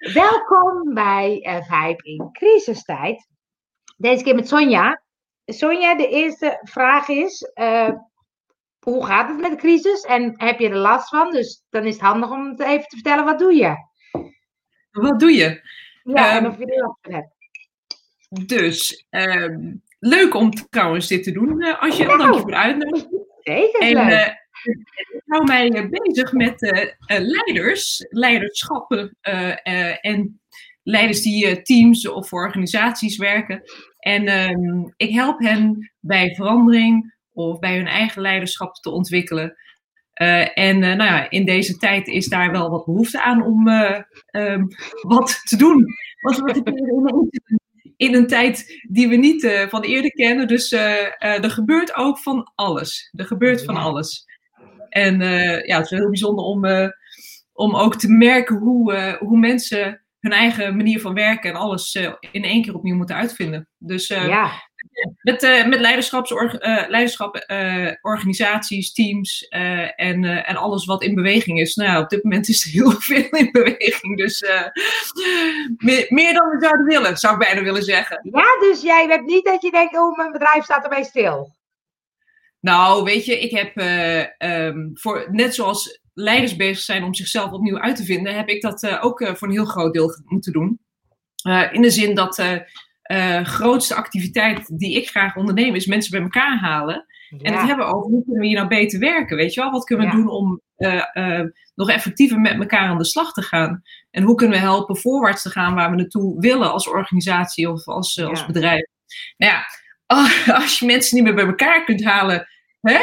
Welkom bij uh, Vibe in crisistijd. Deze keer met Sonja. Sonja, de eerste vraag is: uh, hoe gaat het met de crisis en heb je er last van? Dus dan is het handig om het even te vertellen: wat doe je? Wat doe je? Ja, um, en of je er last van hebt. Dus, um, leuk om trouwens dit te doen, uh. Nou, dank je voor de uitnodiging. Zeker. En, leuk. Ik hou mij bezig met leiders, leiderschappen en leiders die teams of organisaties werken. En um, ik help hen bij verandering of bij hun eigen leiderschap te ontwikkelen. Uh, en uh, nou ja, in deze tijd is daar wel wat behoefte aan om uh, um, wat te doen. Want we in een tijd die we niet van eerder kennen. Dus er gebeurt ook van alles. Er gebeurt van alles. En ja, het is heel bijzonder om, om ook te merken hoe, hoe mensen hun eigen manier van werken en alles in één keer opnieuw moeten uitvinden. Dus ja. met, met leiderschap, organisaties, teams en, en alles wat in beweging is. Nou ja, op dit moment is er heel veel in beweging. Dus meer, meer, dan we zouden willen, zou ik bijna willen zeggen. Ja, dus jij hebt niet dat je denkt, oh, mijn bedrijf staat erbij stil. Nou, weet je, ik heb um, voor, net zoals leiders bezig zijn om zichzelf opnieuw uit te vinden, heb ik dat uh, ook uh, voor een heel groot deel moeten doen. In de zin dat de grootste activiteit die ik graag onderneem is mensen bij elkaar halen. Ja. En het hebben over hoe kunnen we hier nou beter werken, weet je wel? Wat kunnen we ja. doen om nog effectiever met elkaar aan de slag te gaan? En hoe kunnen we helpen voorwaarts te gaan waar we naartoe willen als organisatie of als, ja. als bedrijf? Nou ja, als je mensen niet meer bij elkaar kunt halen hè?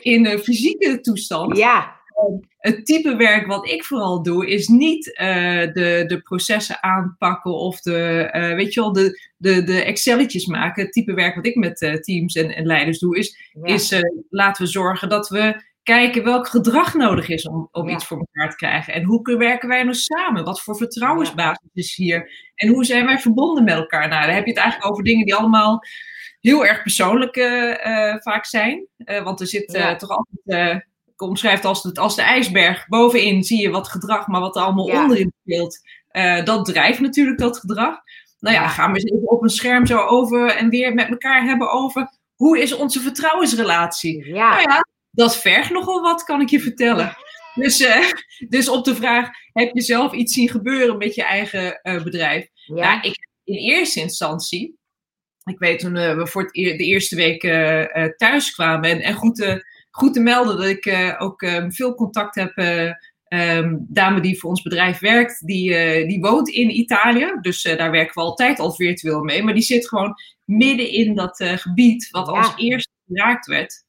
in fysieke toestand, ja het type werk wat ik vooral doe, is niet uh, de, de processen aanpakken of de, uh, weet je wel, de, de, de Excelletjes maken. Het type werk wat ik met teams en, en, leiders doe, is, ja. is laten we zorgen dat we kijken welk gedrag nodig is om, om ja. iets voor elkaar te krijgen. En hoe werken wij nou samen? Wat voor vertrouwensbasis is hier? En hoe zijn wij verbonden met elkaar? Nou, dan heb je het eigenlijk over dingen die allemaal heel erg persoonlijk vaak zijn. want er zit toch altijd omschrijft als, het, als de ijsberg. Bovenin zie je wat gedrag, maar wat er allemaal onderin speelt, dat drijft natuurlijk dat gedrag. Nou ja, gaan we eens even op een scherm zo over en weer met elkaar hebben over hoe is onze vertrouwensrelatie. Ja. Nou ja, dat vergt nogal wat, kan ik je vertellen. Dus, uh, dus op de vraag, heb je zelf iets zien gebeuren met je eigen uh, bedrijf? Ja. Nou, ik, in eerste instantie, ik weet toen we voor het, de eerste week thuis kwamen en, en goed te goed te melden dat ik ook um, veel contact heb. Um, dame die voor ons bedrijf werkt, die, die woont in Italië. Dus daar werken we altijd al virtueel mee. Maar die zit gewoon midden in dat gebied wat ja. als eerste geraakt werd.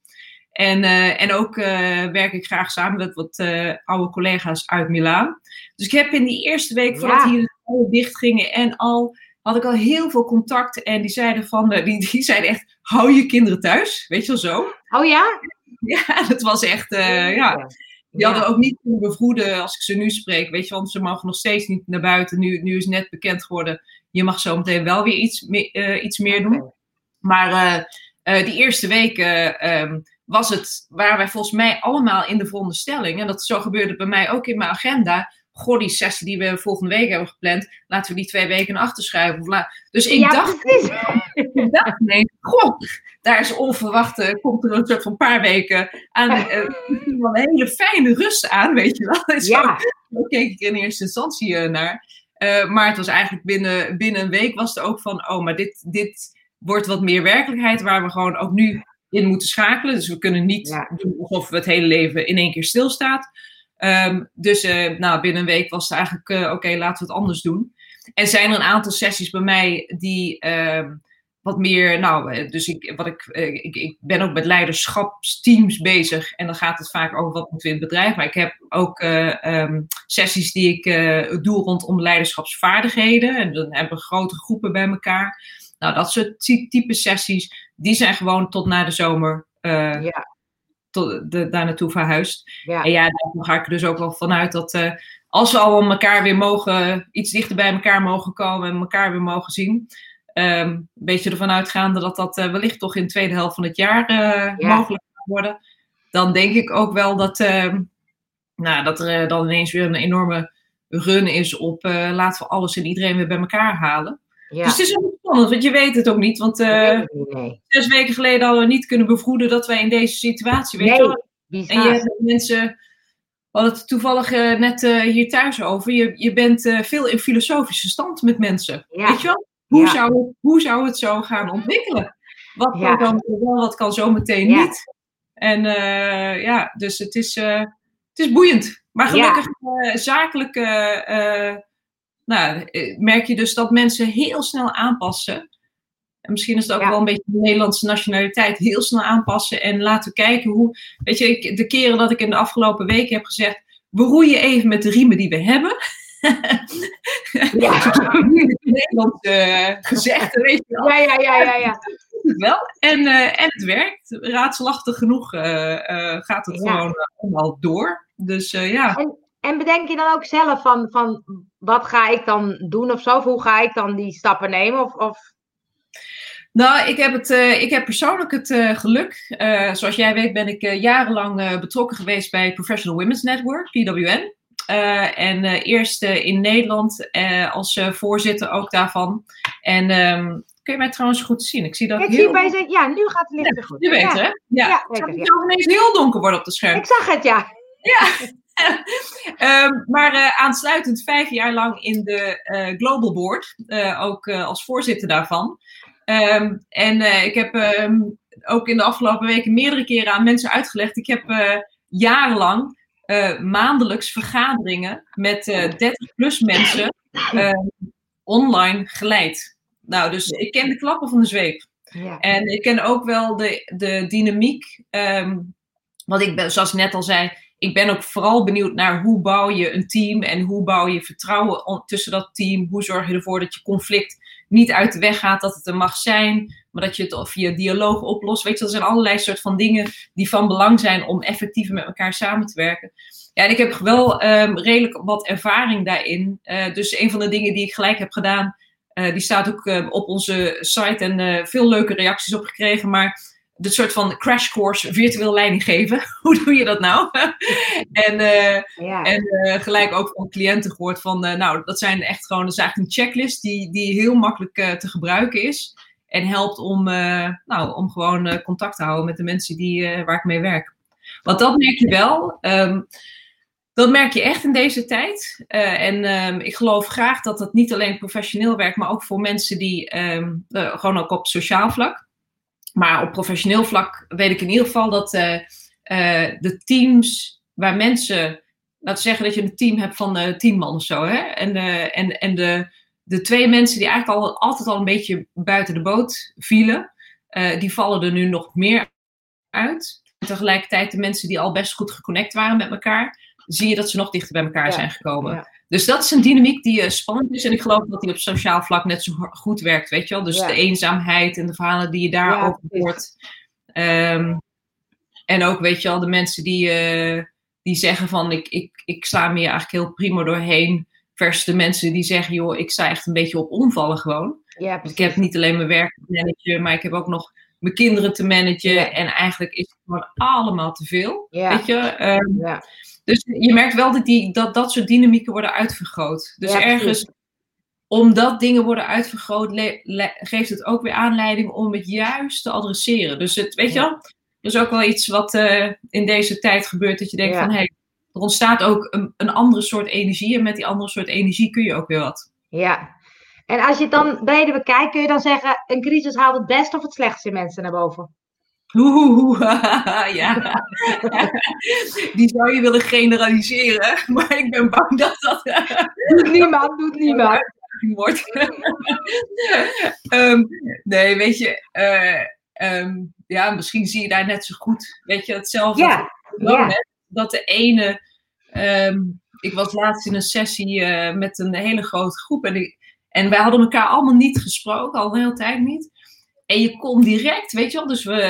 En, en ook werk ik graag samen met wat oude collega's uit Milaan. Dus ik heb in die eerste week voordat ja. hier de scholen dicht gingen en al had ik al heel veel contact. En die zeiden van, die, die zeiden echt, hou je kinderen thuis. Weet je wel zo. Oh ja? Ja, dat was echt, ja. Die hadden ook niet kunnen bevroeden als ik ze nu spreek. Weet je, want ze mogen nog steeds niet naar buiten. Nu, nu is net bekend geworden, je mag zo meteen wel weer iets, me, iets meer doen. Maar die eerste weken um, was het, waren wij volgens mij allemaal in de veronderstelling. En dat zo gebeurde bij mij ook in mijn agenda goh, die sessie die we volgende week hebben gepland, laten we die twee weken naar achter schuiven. Dus ik ja, dacht, ik dacht nee, goh, daar is onverwacht, komt er een soort van paar weken aan, uh, een hele fijne rust aan, weet je wel. Zo, ja. Daar keek ik in eerste instantie uh, naar. Uh, maar het was eigenlijk binnen, binnen een week was het ook van, oh, maar dit, dit wordt wat meer werkelijkheid, waar we gewoon ook nu in moeten schakelen. Dus we kunnen niet ja. doen alsof het hele leven in één keer stilstaat. Um, dus uh, nou, binnen een week was het eigenlijk, uh, oké, okay, laten we het anders doen. En zijn er een aantal sessies bij mij die uh, wat meer, nou, dus ik, wat ik, ik, ik ben ook met leiderschapsteams bezig. En dan gaat het vaak over wat moeten we in het bedrijf. Maar ik heb ook um, sessies die ik doe rondom leiderschapsvaardigheden. En dan hebben we grote groepen bij elkaar. Nou, dat soort type sessies, die zijn gewoon tot na de zomer ja tot de, daar naartoe verhuisd. Ja. En ja, daar ga ik er dus ook wel vanuit dat uh, als we al elkaar weer mogen, iets dichter bij elkaar mogen komen en elkaar weer mogen zien. Um, een beetje ervan uitgaande dat dat uh, wellicht toch in de tweede helft van het jaar ja. mogelijk gaat worden. Dan denk ik ook wel dat, nou, dat er dan ineens weer een enorme run is op laten we alles en iedereen weer bij elkaar halen. Ja. Dus het is ook spannend, want je weet het ook niet. Want nee. zes weken geleden hadden we niet kunnen bevroeden dat wij in deze situatie... Weet nee, En je hebt mensen... We hadden het toevallig net hier thuis over. Je, je bent veel in filosofische stand met mensen. Weet je wel? Hoe, zou, hoe zou het zo gaan ontwikkelen? Wat kan dan wel, wat kan zo meteen niet? En ja, dus het is, het is boeiend. Maar gelukkig uh, zakelijk nou, merk je dus dat mensen heel snel aanpassen. En misschien is het ook wel een beetje de Nederlandse nationaliteit. Heel snel aanpassen en laten kijken hoe... Weet je, ik, de keren dat ik in de afgelopen weken heb gezegd... We roeien even met de riemen die we hebben. ja, Nederlandse gezegd, weet je wel. Ja, ja, ja, ja. ja wel. En, uh, en het werkt. Raadselachtig genoeg uh, gaat het gewoon allemaal door. Dus ja. En, en, bedenk je dan ook zelf van, van wat ga ik dan doen of zo? Of hoe ga ik dan die stappen nemen? Of, of... Nou, ik heb, het, ik heb persoonlijk het geluk. zoals jij weet ben ik jarenlang betrokken geweest bij Professional Women's Network, PWN. en eerst in Nederland als voorzitter ook daarvan. En um, Kun je mij trouwens goed zien? Ik zie dat ik heel... zie bij ja, nu gaat het licht ja, goed. Je weet ja. hè? Ja. ja het zou ineens heel donker worden op de scherm. Ik zag het, ja. Ja. um, maar uh, aansluitend vijf jaar lang in de uh, Global Board, uh, ook als voorzitter daarvan. Um, en ik heb um, ook in de afgelopen weken meerdere keren aan mensen uitgelegd. Ik heb jarenlang maandelijks vergaderingen met 30 plus mensen online geleid. Nou, dus ik ken de klappen van de zweep. Ja. En ik ken ook wel de, de dynamiek. Wat ik ben, zoals ik net al zei, ik ben ook vooral benieuwd naar hoe bouw je een team en hoe bouw je vertrouwen tussen dat team. Hoe zorg je ervoor dat je conflict niet uit de weg gaat, dat het er mag zijn, maar dat je het via dialoog oplost. Weet je, er zijn allerlei soort van dingen die van belang zijn om effectiever met elkaar samen te werken. Ja, en ik heb wel um, redelijk wat ervaring daarin. Uh, dus een van de dingen die ik gelijk heb gedaan, uh, die staat ook uh, op onze site en uh, veel leuke reacties op gekregen. Maar de soort van crash course virtueel leiding geven. Hoe doe je dat nou? en ja. en gelijk ook van cliënten gehoord van, nou, dat zijn echt gewoon, dat is eigenlijk een checklist die, die heel makkelijk te gebruiken is. En helpt om, nou, om gewoon contact te houden met de mensen die, waar ik mee werk. Want dat merk je wel. Um, dat merk je echt in deze tijd. Uh, en um, ik geloof graag dat dat niet alleen professioneel werkt, maar ook voor mensen die um, uh, gewoon ook op sociaal vlak. Maar op professioneel vlak weet ik in ieder geval dat uh, de teams waar mensen, laten we zeggen dat je een team hebt van tien man of zo, hè? en, en, en de, de twee mensen die eigenlijk al, altijd al een beetje buiten de boot vielen, die vallen er nu nog meer uit. En tegelijkertijd de mensen die al best goed geconnect waren met elkaar, zie je dat ze nog dichter bij elkaar zijn gekomen. Dus dat is een dynamiek die uh, spannend is. En ik geloof dat die op sociaal vlak net zo goed werkt, weet je wel. Dus de eenzaamheid en de verhalen die je daar ook hoort. Um, en ook, weet je wel, de mensen die, uh, die zeggen van... Ik, ik, ik sla me hier eigenlijk heel prima doorheen. Versus de mensen die zeggen, joh, ik sta echt een beetje op omvallen gewoon. Ja, ik heb niet alleen mijn werk te managen, maar ik heb ook nog mijn kinderen te managen. En eigenlijk is het gewoon allemaal te veel, weet je. Um, ja. Dus je merkt wel dat die, dat, dat soort dynamieken worden uitvergroot. Dus ergens, omdat dingen worden uitvergroot, geeft het ook weer aanleiding om het juist te adresseren. Dus het, weet je wel, er is ook wel iets wat uh, in deze tijd gebeurt, dat je denkt van, hé, hey, er ontstaat ook een, een andere soort energie. En met die andere soort energie kun je ook weer wat. Ja, en als je het dan breder bekijkt, kun je dan zeggen: een crisis haalt het beste of het slechtste in mensen naar boven? Oeh, ja. Die zou je willen generaliseren, maar ik ben bang dat dat. doet niemand, doet niemand. Wordt. um, nee, weet je, uh, um, ja, misschien zie je daar net zo goed, weet je, hetzelfde. Ja. Dat de ene, um, ik was laatst in een sessie uh, met een hele grote groep en, ik, en wij hadden elkaar allemaal niet gesproken, al een hele tijd niet. En je kon direct, weet je wel, dus we,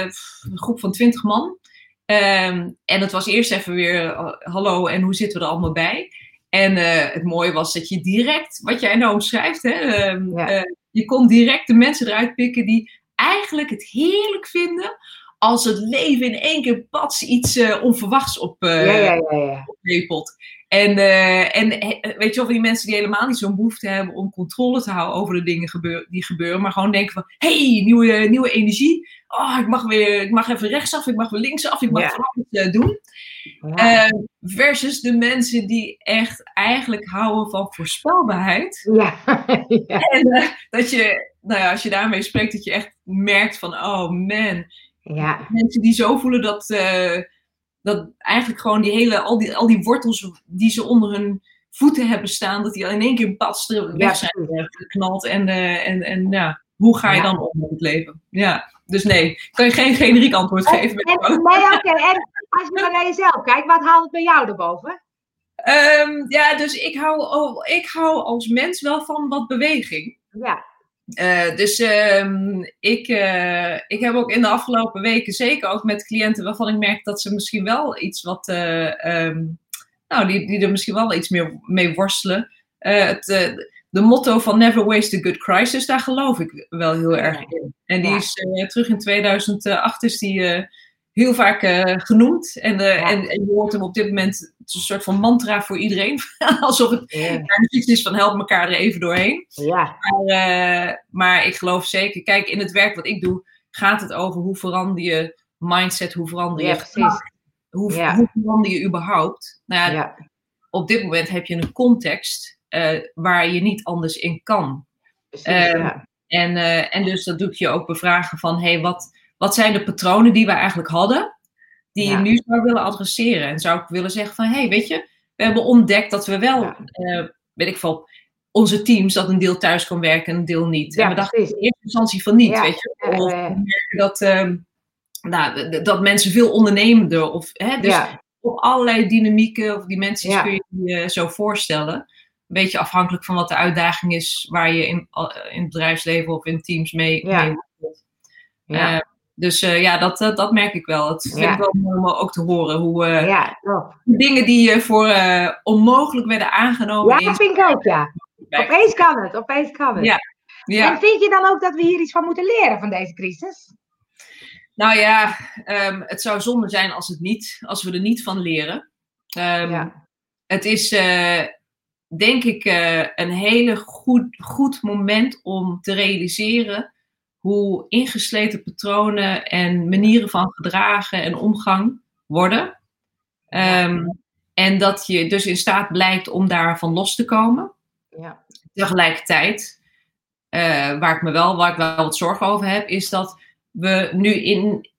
een groep van twintig man. Um, en het was eerst even weer, uh, hallo, en hoe zitten we er allemaal bij? En uh, het mooie was dat je direct, wat jij nou omschrijft, hè, um, ja. uh, je kon direct de mensen eruit pikken die eigenlijk het heerlijk vinden als het leven in één keer pats iets onverwachts op, ja, ja, ja, En, uh, en weet je wel, die mensen die helemaal niet zo'n behoefte hebben om controle te houden over de dingen gebeur, die gebeuren, maar gewoon denken van, hey, nieuwe, nieuwe energie. Oh, ik mag weer, ik mag even rechtsaf, ik mag weer linksaf, ik mag ja. van alles uh, doen. Ja. Uh, versus de mensen die echt eigenlijk houden van voorspelbaarheid. Ja. ja. En dat je, nou ja, als je daarmee spreekt, dat je echt merkt van, oh man. Ja. Mensen die zo voelen dat dat eigenlijk gewoon die hele, al die, al die wortels die ze onder hun voeten hebben staan, dat die in één keer pas weg zijn geknald. En, uh, en, en ja, hoe ga je ja. dan om met het leven? Ja, dus nee, kan je geen generiek antwoord en, geven. En, nee, oké. Okay. En als je maar naar jezelf kijkt, wat haalt het bij jou erboven? Um, ja, dus ik hou, oh, ik hou als mens wel van wat beweging. Ja. Uh, dus um, ik, uh, ik heb ook in de afgelopen weken, zeker ook met cliënten waarvan ik merk dat ze misschien wel iets wat, uh, um, nou, die, die er misschien wel iets meer mee worstelen. het, de motto van Never Waste a Good Crisis, daar geloof ik wel heel erg in. En die is terug in 2008 is die heel vaak uh, genoemd. En, uh, ja. en, en, je hoort hem op dit moment, het is een soort van mantra voor iedereen. Alsof het ja. iets is van help elkaar er even doorheen. Ja. Maar, uh, maar ik geloof zeker, kijk, in het werk wat ik doe, gaat het over hoe verander je mindset, hoe verander je gedrag. Hoe, hoe verander je überhaupt? Nou ja, op dit moment heb je een context waar je niet anders in kan. Precies, um, en, en dus dat doe ik je ook bevragen van, hé, hey, wat wat zijn de patronen die we eigenlijk hadden, die ja. je nu zou willen adresseren? En zou ik willen zeggen van, hé, hey, weet je, we hebben ontdekt dat we wel, ja. uh, weet ik veel, onze teams, dat een deel thuis kan werken en een deel niet. Ja, en we dachten in eerste instantie van niet, weet je. Of dat, uh, nou, dat mensen veel ondernemender, of, hè, dus op allerlei dynamieken of dimensies kun je je zo voorstellen. Een beetje afhankelijk van wat de uitdaging is waar je in, in het bedrijfsleven of in teams mee, mee ja. Dus uh, ja, dat, uh, dat merk ik wel. Het vind Ja. ik wel mooi om ook te horen. Hoe uh, Ja, dingen die uh, voor onmogelijk werden aangenomen. Ja, dat vind ik ook, ja. Opeens kan het, opeens kan het. Ja. Ja. En vind je dan ook dat we hier iets van moeten leren van deze crisis? Nou ja, um, het zou zonde zijn als, het niet, als we er niet van leren. Um, Ja. Het is, denk ik, een hele goed, goed moment om te realiseren hoe ingesleten patronen en manieren van gedragen en omgang worden. Um, en dat je dus in staat blijkt om daarvan los te komen. Ja. Tegelijkertijd, uh, waar ik me wel, waar ik wel wat zorgen over heb, is dat we nu in,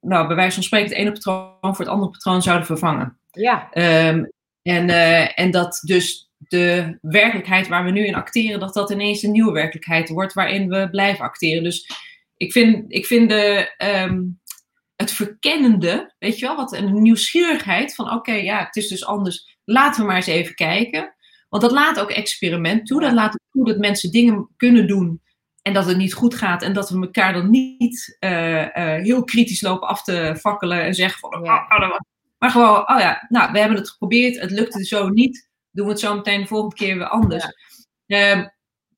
nou, bij wijze van spreken, het ene patroon voor het andere patroon zouden vervangen. Ja. Um, en, uh, en dat dus de werkelijkheid waar we nu in acteren, dat dat ineens een nieuwe werkelijkheid wordt waarin we blijven acteren. Dus ik vind, ik vind de, um, het verkennende, weet je wel, wat een nieuwsgierigheid van oké, okay, ja, het is dus anders. Laten we maar eens even kijken. Want dat laat ook experiment toe. Dat laat ook toe dat mensen dingen kunnen doen en dat het niet goed gaat. En dat we elkaar dan niet uh, uh, heel kritisch lopen af te fakkelen en zeggen van, Ja. oh, oh, maar gewoon, oh ja, nou, we hebben het geprobeerd, het lukte zo niet doen we het zo meteen de volgende keer weer anders. Ja. Uh,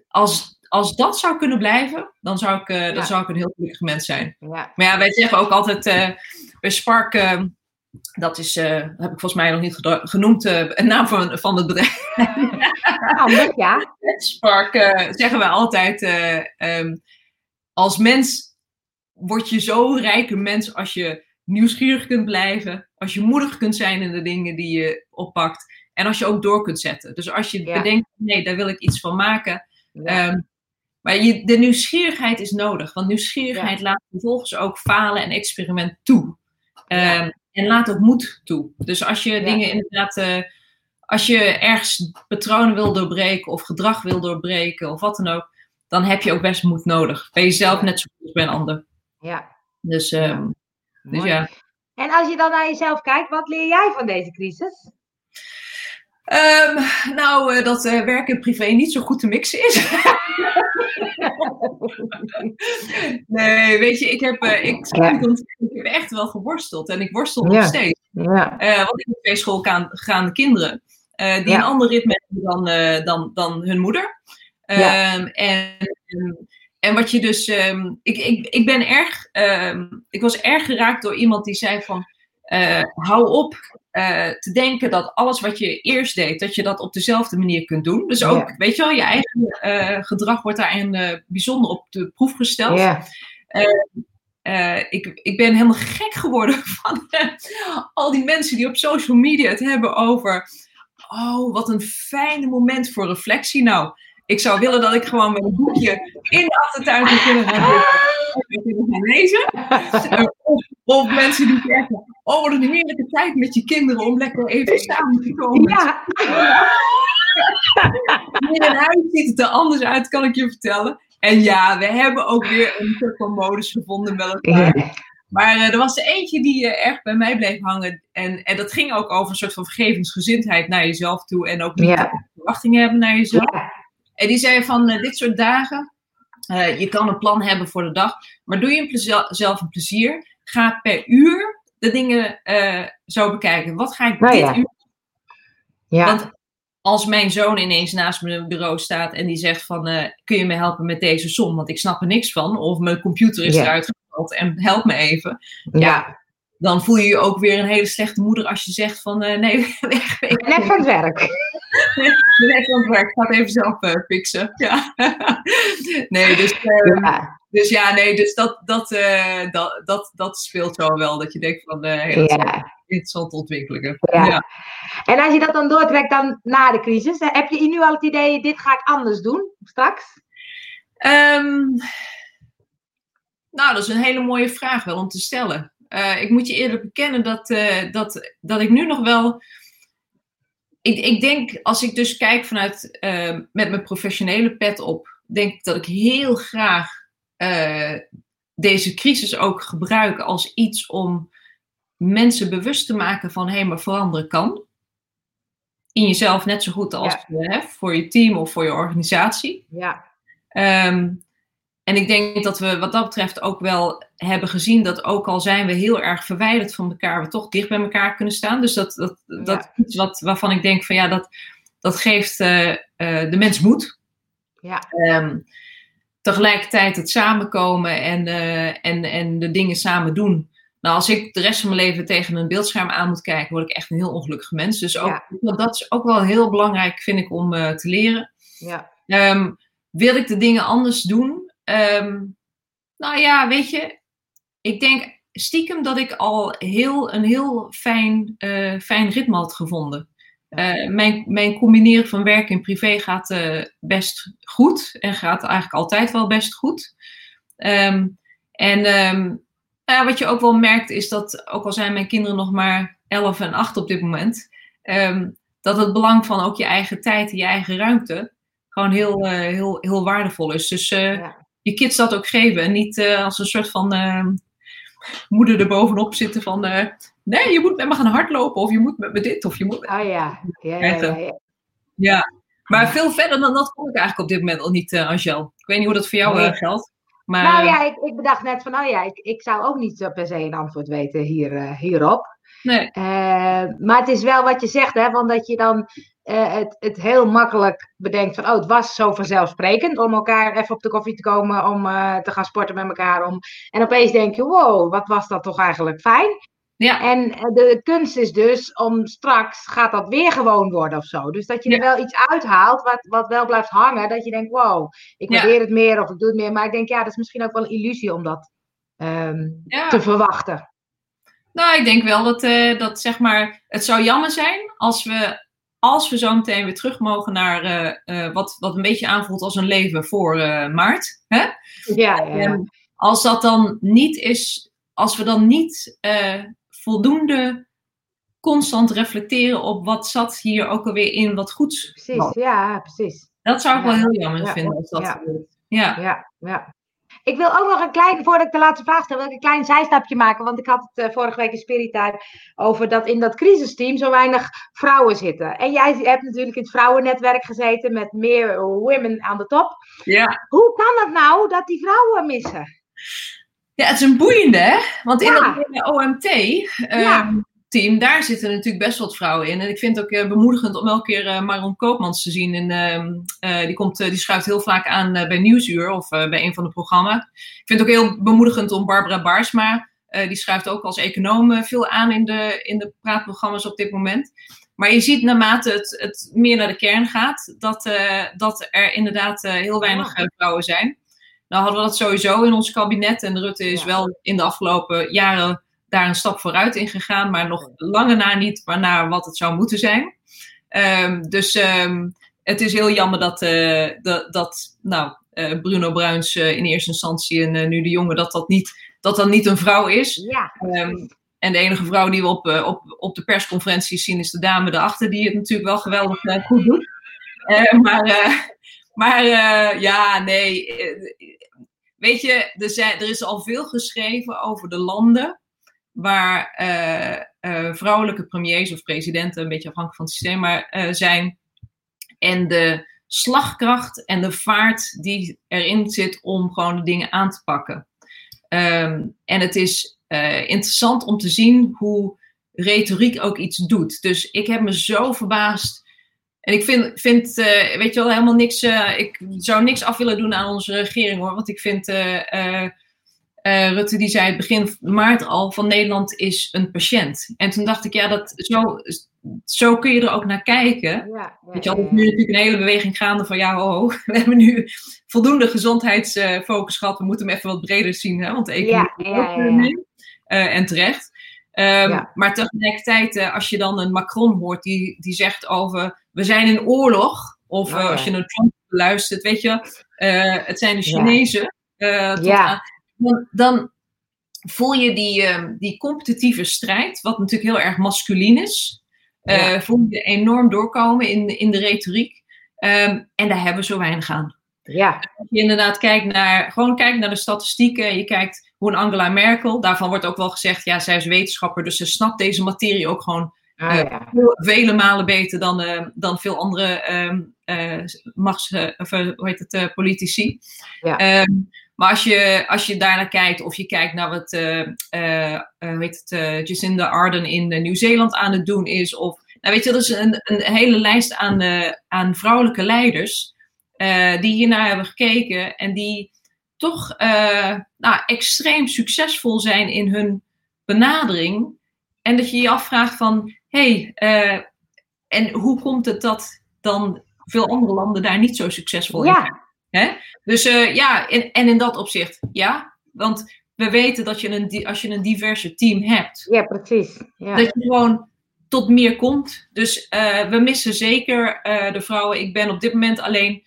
als, als dat zou kunnen blijven, dan zou ik, uh, ja. dan zou ik een heel gelukkig mens zijn. Ja. Maar ja, wij zeggen ook altijd uh, bij Spark, dat is, heb ik volgens mij nog niet genoemd, een naam van, van het bedrijf. Handig, ja. Spark zeggen we altijd, um, als mens word je zo'n rijke mens als je nieuwsgierig kunt blijven, als je moedig kunt zijn in de dingen die je oppakt. En als je ook door kunt zetten. Dus als je ja. bedenkt, nee, daar wil ik iets van maken. Ja. Um, maar je, de nieuwsgierigheid is nodig. Want nieuwsgierigheid ja. laat vervolgens ook falen en experiment toe. Um, en laat ook moed toe. Dus als je dingen inderdaad... Uh, als je ergens patronen wil doorbreken of gedrag wil doorbreken of wat dan ook, dan heb je ook best moed nodig. Bij jezelf net zo goed als bij een ander. Ja. Dus, um, dus ja. En als je dan naar jezelf kijkt, wat leer jij van deze crisis? Um, nou, uh, dat uh, werk en privé niet zo goed te mixen is. nee, weet je, ik heb, uh, ik, ja. ik heb echt wel geworsteld. En ik worstel nog steeds. Ja. want ik heb twee schoolgaande kinderen. die een ander ritme hebben dan, dan, dan hun moeder. Um, en, en wat je dus... Um, ik, ik, ik ben erg... ik was erg geraakt door iemand die zei van... hou op eh, te denken dat alles wat je eerst deed, dat je dat op dezelfde manier kunt doen. Dus ook, weet je wel, je eigen eh, gedrag wordt daarin uh, bijzonder op de proef gesteld. Ja. ik, ik ben helemaal gek geworden van al die mensen die op social media het hebben over. Oh, wat een fijne moment voor reflectie. Nou, ik zou willen dat ik gewoon met een boekje in de achtertuin zou kunnen gaan lezen. Of, of, mensen die zeggen, oh wat een heerlijke tijd met je kinderen om lekker even samen te komen. Ja. in huis ziet het er anders uit, kan ik je vertellen. En ja, we hebben ook weer een soort van modus gevonden met elkaar. Maar uh, er was er eentje die uh, erg bij mij bleef hangen. En, en dat ging ook over een soort van vergevensgezindheid naar jezelf toe. En ook niet Ja. verwachtingen hebben naar jezelf. Ja. En die zei van uh, dit soort dagen, je kan een plan hebben voor de dag, maar doe je jezelf een plezier. Ga per uur de dingen uh, zo bekijken. Wat ga ik Nou dit ja. uur Ja. Want als mijn zoon ineens naast mijn bureau staat en die zegt van, eh, kun je me helpen met deze som? Want ik snap er niks van. Of mijn computer is Ja. eruit gehaald en help me even. ja. Dan voel je je ook weer een hele slechte moeder als je zegt van, eh, nee, weg, weg. Net van het werk. Nee, van het werk. Ik ga het even zelf eh, fixen. Ja. nee, dus, eh, Ja. Dus ja, nee, dus dat, dat, eh, dat, dat, dat speelt zo wel. Dat je denkt van, zijn Ja. interessante ontwikkelingen. Ja. En als je dat dan doortrekt dan na de crisis, heb je nu al het idee, dit ga ik anders doen straks? Ehm, nou, dat is een hele mooie vraag wel om te stellen. Eh, ik moet je eerlijk bekennen dat, dat, dat ik nu nog wel. Ik, ik denk, als ik dus kijk vanuit eh, met mijn professionele pet op, denk ik dat ik heel graag eh, deze crisis ook gebruik als iets om mensen bewust te maken van hé, hey, maar veranderen kan. In jezelf net zo goed als hè, voor je team of voor je organisatie. Ja. Ehm, en ik denk dat we wat dat betreft ook wel hebben gezien dat ook al zijn we heel erg verwijderd van elkaar, we toch dicht bij elkaar kunnen staan. Dus dat, dat, dat Ja. iets wat, waarvan ik denk van ja, dat, dat geeft eh, eh, de mens moed. Ja. Ehm, tegelijkertijd het samenkomen en, eh, en, en de dingen samen doen. Nou, als ik de rest van mijn leven tegen een beeldscherm aan moet kijken, word ik echt een heel ongelukkig mens. Dus ook, dat is ook wel heel belangrijk, vind ik, om eh, te leren. Ja. Ehm, wil ik de dingen anders doen? Ehm, nou ja, weet je, ik denk stiekem dat ik al heel, een heel fijn, eh, fijn ritme had gevonden. Uh, mijn, mijn combineren van werk en privé gaat uh, best goed en gaat eigenlijk altijd wel best goed. Um, en um, nou ja, wat je ook wel merkt is dat, ook al zijn mijn kinderen nog maar 11 en 8 op dit moment, um, dat het belang van ook je eigen tijd en je eigen ruimte gewoon heel, uh, heel, heel waardevol is. Dus ja. je kids dat ook geven en niet als een soort van moeder er bovenop zitten van nee, je moet met me gaan hardlopen of je moet met me dit of je moet. Oh ja, ja, ja, ja, maar veel verder dan dat kom ik eigenlijk op dit moment al niet, uh, Angel. Ik weet niet hoe dat voor jou Nee. uh, geldt. Maar, Nou ja, ik, ik bedacht net van, oh ja, ik, ik zou ook niet per se een antwoord weten hier, uh, hierop. Nee. Maar het is wel wat je zegt, hè, want dat je dan het, het heel makkelijk bedenkt van, oh, het was zo vanzelfsprekend om elkaar even op de koffie te komen, om te gaan sporten met elkaar. Om... En opeens denk je, wow, wat was dat toch eigenlijk fijn. Ja. En eh, de kunst is dus om straks gaat dat weer gewoon worden of zo. Dus dat je er Ja. wel iets uithaalt wat, wat wel blijft hangen. Dat je denkt, wow, ik Ja. waardeer het meer of ik doe het meer. Maar ik denk, ja, dat is misschien ook wel een illusie om dat ehm, Ja. te verwachten. Nou, ik denk wel dat, eh, dat zeg maar, het zou jammer zijn als we, als we zo meteen weer terug mogen naar eh, wat, wat een beetje aanvoelt als een leven voor maart. Hè? Ja, ja, als dat dan niet is, als we dan niet voldoende constant reflecteren op wat zat hier ook alweer in wat goeds. precies. was. Ja, precies. Dat zou ik Ja. wel heel jammer Ja. vinden als dat Ja. gebeurt. Ja. Ja, ja. Ik wil ook nog een klein, voordat ik de laatste vraag stel, wil ik een klein zijstapje maken. Want ik had het eh, vorige week in Spirit over dat in dat crisisteam zo weinig vrouwen zitten. En jij hebt natuurlijk in het vrouwennetwerk gezeten met meer women aan de top. ja. Hoe kan het nou dat die vrouwen missen? Ja, het is een boeiende, hè? Want in Ja. dat hele OMT-team, Ja. daar zitten natuurlijk best wat vrouwen in. En ik vind het ook eh, bemoedigend om elke keer eh, Maron Koopmans te zien. En, ehm, eh, die, komt, die schuift heel vaak aan bij Nieuwsuur of bij een van de programma's. Ik vind het ook heel bemoedigend om Barbara Baarsma die schrijft ook als econoom veel aan in de, in de praatprogramma's op dit moment. Maar je ziet naarmate het, het meer naar de kern gaat, dat, dat er inderdaad heel weinig vrouwen zijn. Nou hadden we dat sowieso in ons kabinet. En Rutte is wel in de afgelopen jaren daar een stap vooruit in gegaan. Maar nog lange na niet naar wat het zou moeten zijn. Ehm, dus ehm, het is heel jammer dat, uh, dat, dat nou, uh, Bruno Bruins uh, in eerste instantie en nu de jongen, dat dat niet, dat dat niet een vrouw is. Ja. Um, en de enige vrouw die we op, op, op de persconferenties zien is de dame erachter, die het natuurlijk wel geweldig goed doet. maar maar ja, nee. weet je, er, er is al veel geschreven over de landen waar vrouwelijke premiers of presidenten, een beetje afhankelijk van het systeem, maar zijn en de slagkracht en de vaart die erin zit om gewoon de dingen aan te pakken. Um, en het is interessant om te zien hoe retoriek ook iets doet. Dus ik heb me zo verbaasd. En ik vind, vind uh, weet je wel, helemaal niks. Uh, ik zou niks af willen doen aan onze regering hoor. Want ik vind. Rutte die zei het begin maart al van Nederland is een patiënt. En toen dacht ik, ja, dat zo zo kun je er ook naar kijken. Ja, ja, Weet je, al, nu natuurlijk een hele beweging gaande van ja, ho, we hebben nu voldoende gezondheidsfocus gehad. We moeten hem even wat breder zien, hè, want de economie ja, en terecht. Um, maar tegelijkertijd, uh, als je dan een Macron hoort die, die zegt over we zijn in oorlog, of uh, als je een Trump luistert, weet je, het zijn de Chinezen, aan, dan, dan, voel je die, ehm, die competitieve strijd, wat natuurlijk heel erg masculin is. Ja. voel je enorm doorkomen in, in de retoriek. Um, en daar hebben we zo weinig aan. Ja. Als je inderdaad kijkt naar, gewoon kijkt naar de statistieken. Je kijkt hoe een Angela Merkel, daarvan wordt ook wel gezegd, ja, zij is wetenschapper, dus ze snapt deze materie ook gewoon ah, uh, ja. vele malen beter dan, uh, dan veel andere um, machts, of, hoe heet het, politici. Ja. Um, maar als je, als je daarnaar kijkt, of je kijkt naar wat uh, weet het, Jacinda Ardern in Nieuw-Zeeland aan het doen is, of nou weet je, dat is een, een hele lijst aan, aan vrouwelijke leiders die hiernaar hebben gekeken en die toch nou, extreem succesvol zijn in hun benadering. En dat je je afvraagt van, hé, hey, en hoe komt het dat dan veel andere landen daar niet zo succesvol in zijn? Hè? Dus uh, ja, en, en in dat opzicht, ja. Want we weten dat je een, als je een diverse team hebt, ja, precies. Ja. dat je gewoon tot meer komt. Dus we missen zeker de vrouwen. Ik ben op dit moment alleen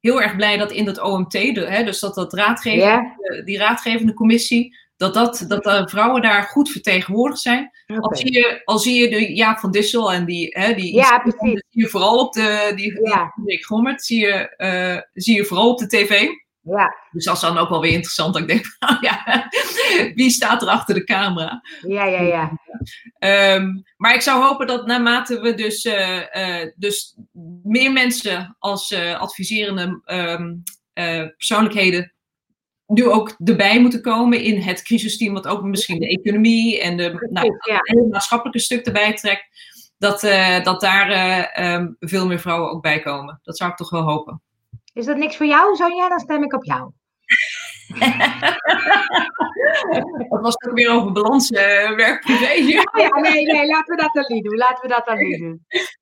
heel erg blij dat in dat OMT, de, hè, dus dat, dat raadgevende, ja. die raadgevende commissie, dat, dat, dat de vrouwen daar goed vertegenwoordigd zijn. Okay. Al, zie je, al zie je de Jaap van Dissel en die, hè, die, ja, zie je vooral op de, die, ja. Gommert, zie je, uh, zie je vooral op de tv. Ja. Dus dat is dan ook wel weer interessant. Dat ik denk, nou ja, wie staat er achter de camera? Ja, ja, ja. Um, maar ik zou hopen dat naarmate we dus, uh, uh, dus meer mensen als uh, adviserende um, persoonlijkheden nu ook erbij moeten komen in het crisisteam, wat ook misschien de economie en de, nou, het maatschappelijke stuk erbij trekt, dat, dat daar um, veel meer vrouwen ook bij komen. Dat zou ik toch wel hopen. Is dat niks voor jou, Sonja? Dan stem ik op jou. dat was ook weer over balans uh, werk-privé. Ja, ja, nee, nee, laten we dat dan niet doen. Laten we dat dan niet doen. ik,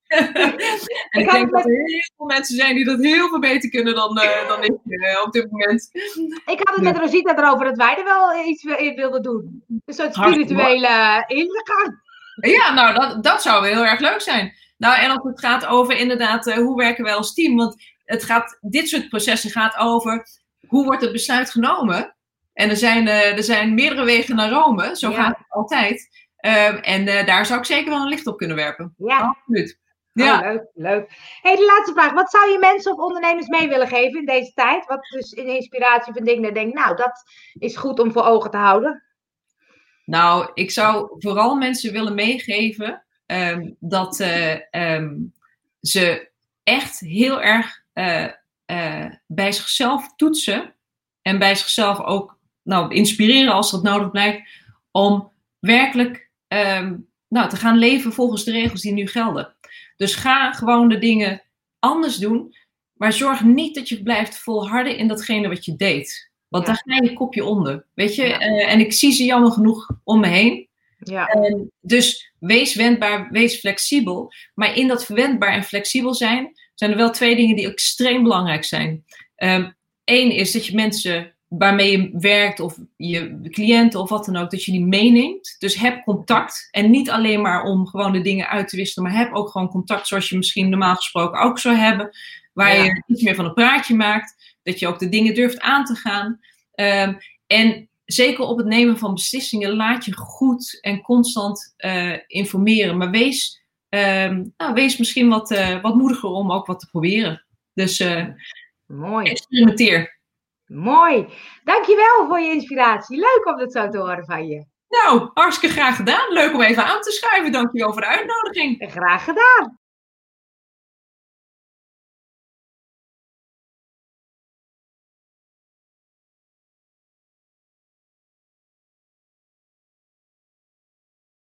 ik denk dat er heel veel mensen zijn die dat heel veel beter kunnen dan, uh, dan ik uh, op dit moment. Ik had het met Rosita erover dat wij er wel iets in wilden doen. Een soort spirituele ingang. Ja, nou, dat, dat zou heel erg leuk zijn. Nou, en als het gaat over inderdaad, hoe werken wij als team? Want het gaat, dit soort processen gaat over hoe wordt het besluit genomen? En er zijn, uh, er zijn meerdere wegen naar Rome, zo ja. gaat het altijd. Um, en uh, daar zou ik zeker wel een licht op kunnen werpen. Ja, absoluut. Ja. Oh, leuk, leuk. Hey, de laatste vraag. Wat zou je mensen of ondernemers mee willen geven in deze tijd? Wat dus in inspiratie van dingen denkt, nou, dat is goed om voor ogen te houden. Nou, ik zou vooral mensen willen meegeven um, dat uh, um, ze echt heel erg uh, bij zichzelf toetsen en bij zichzelf ook nou, inspireren als dat nodig blijkt, om werkelijk um, nou, te gaan leven volgens de regels die nu gelden. Dus ga gewoon de dingen anders doen, maar zorg niet dat je blijft volharden in datgene wat je deed. Want Ja. daar ga je kopje onder. Weet je, Ja. Eh, en ik zie ze jammer genoeg om me heen. Ja, Ehm, dus wees wendbaar, wees flexibel. Maar in dat wendbaar en flexibel zijn, zijn er wel twee dingen die extreem belangrijk zijn. Eén is dat je mensen waarmee je werkt, of je cliënten of wat dan ook, dat je die meeneemt. Dus heb contact. En niet alleen maar om gewoon de dingen uit te wisselen, maar heb ook gewoon contact zoals je misschien normaal gesproken ook zou hebben. Waar Ja. je iets meer van een praatje maakt. Dat je ook de dingen durft aan te gaan. Ehm, en zeker op het nemen van beslissingen, laat je goed en constant eh, informeren. Maar wees, ehm, nou, wees misschien wat, eh, wat moediger om ook wat te proberen. Dus eh, mooi. experimenteer. Mooi. Dankjewel voor je inspiratie. Leuk om dat zo te horen van je. Nou, hartstikke graag gedaan. Leuk om even aan te schuiven. Dankjewel voor de uitnodiging. Graag gedaan.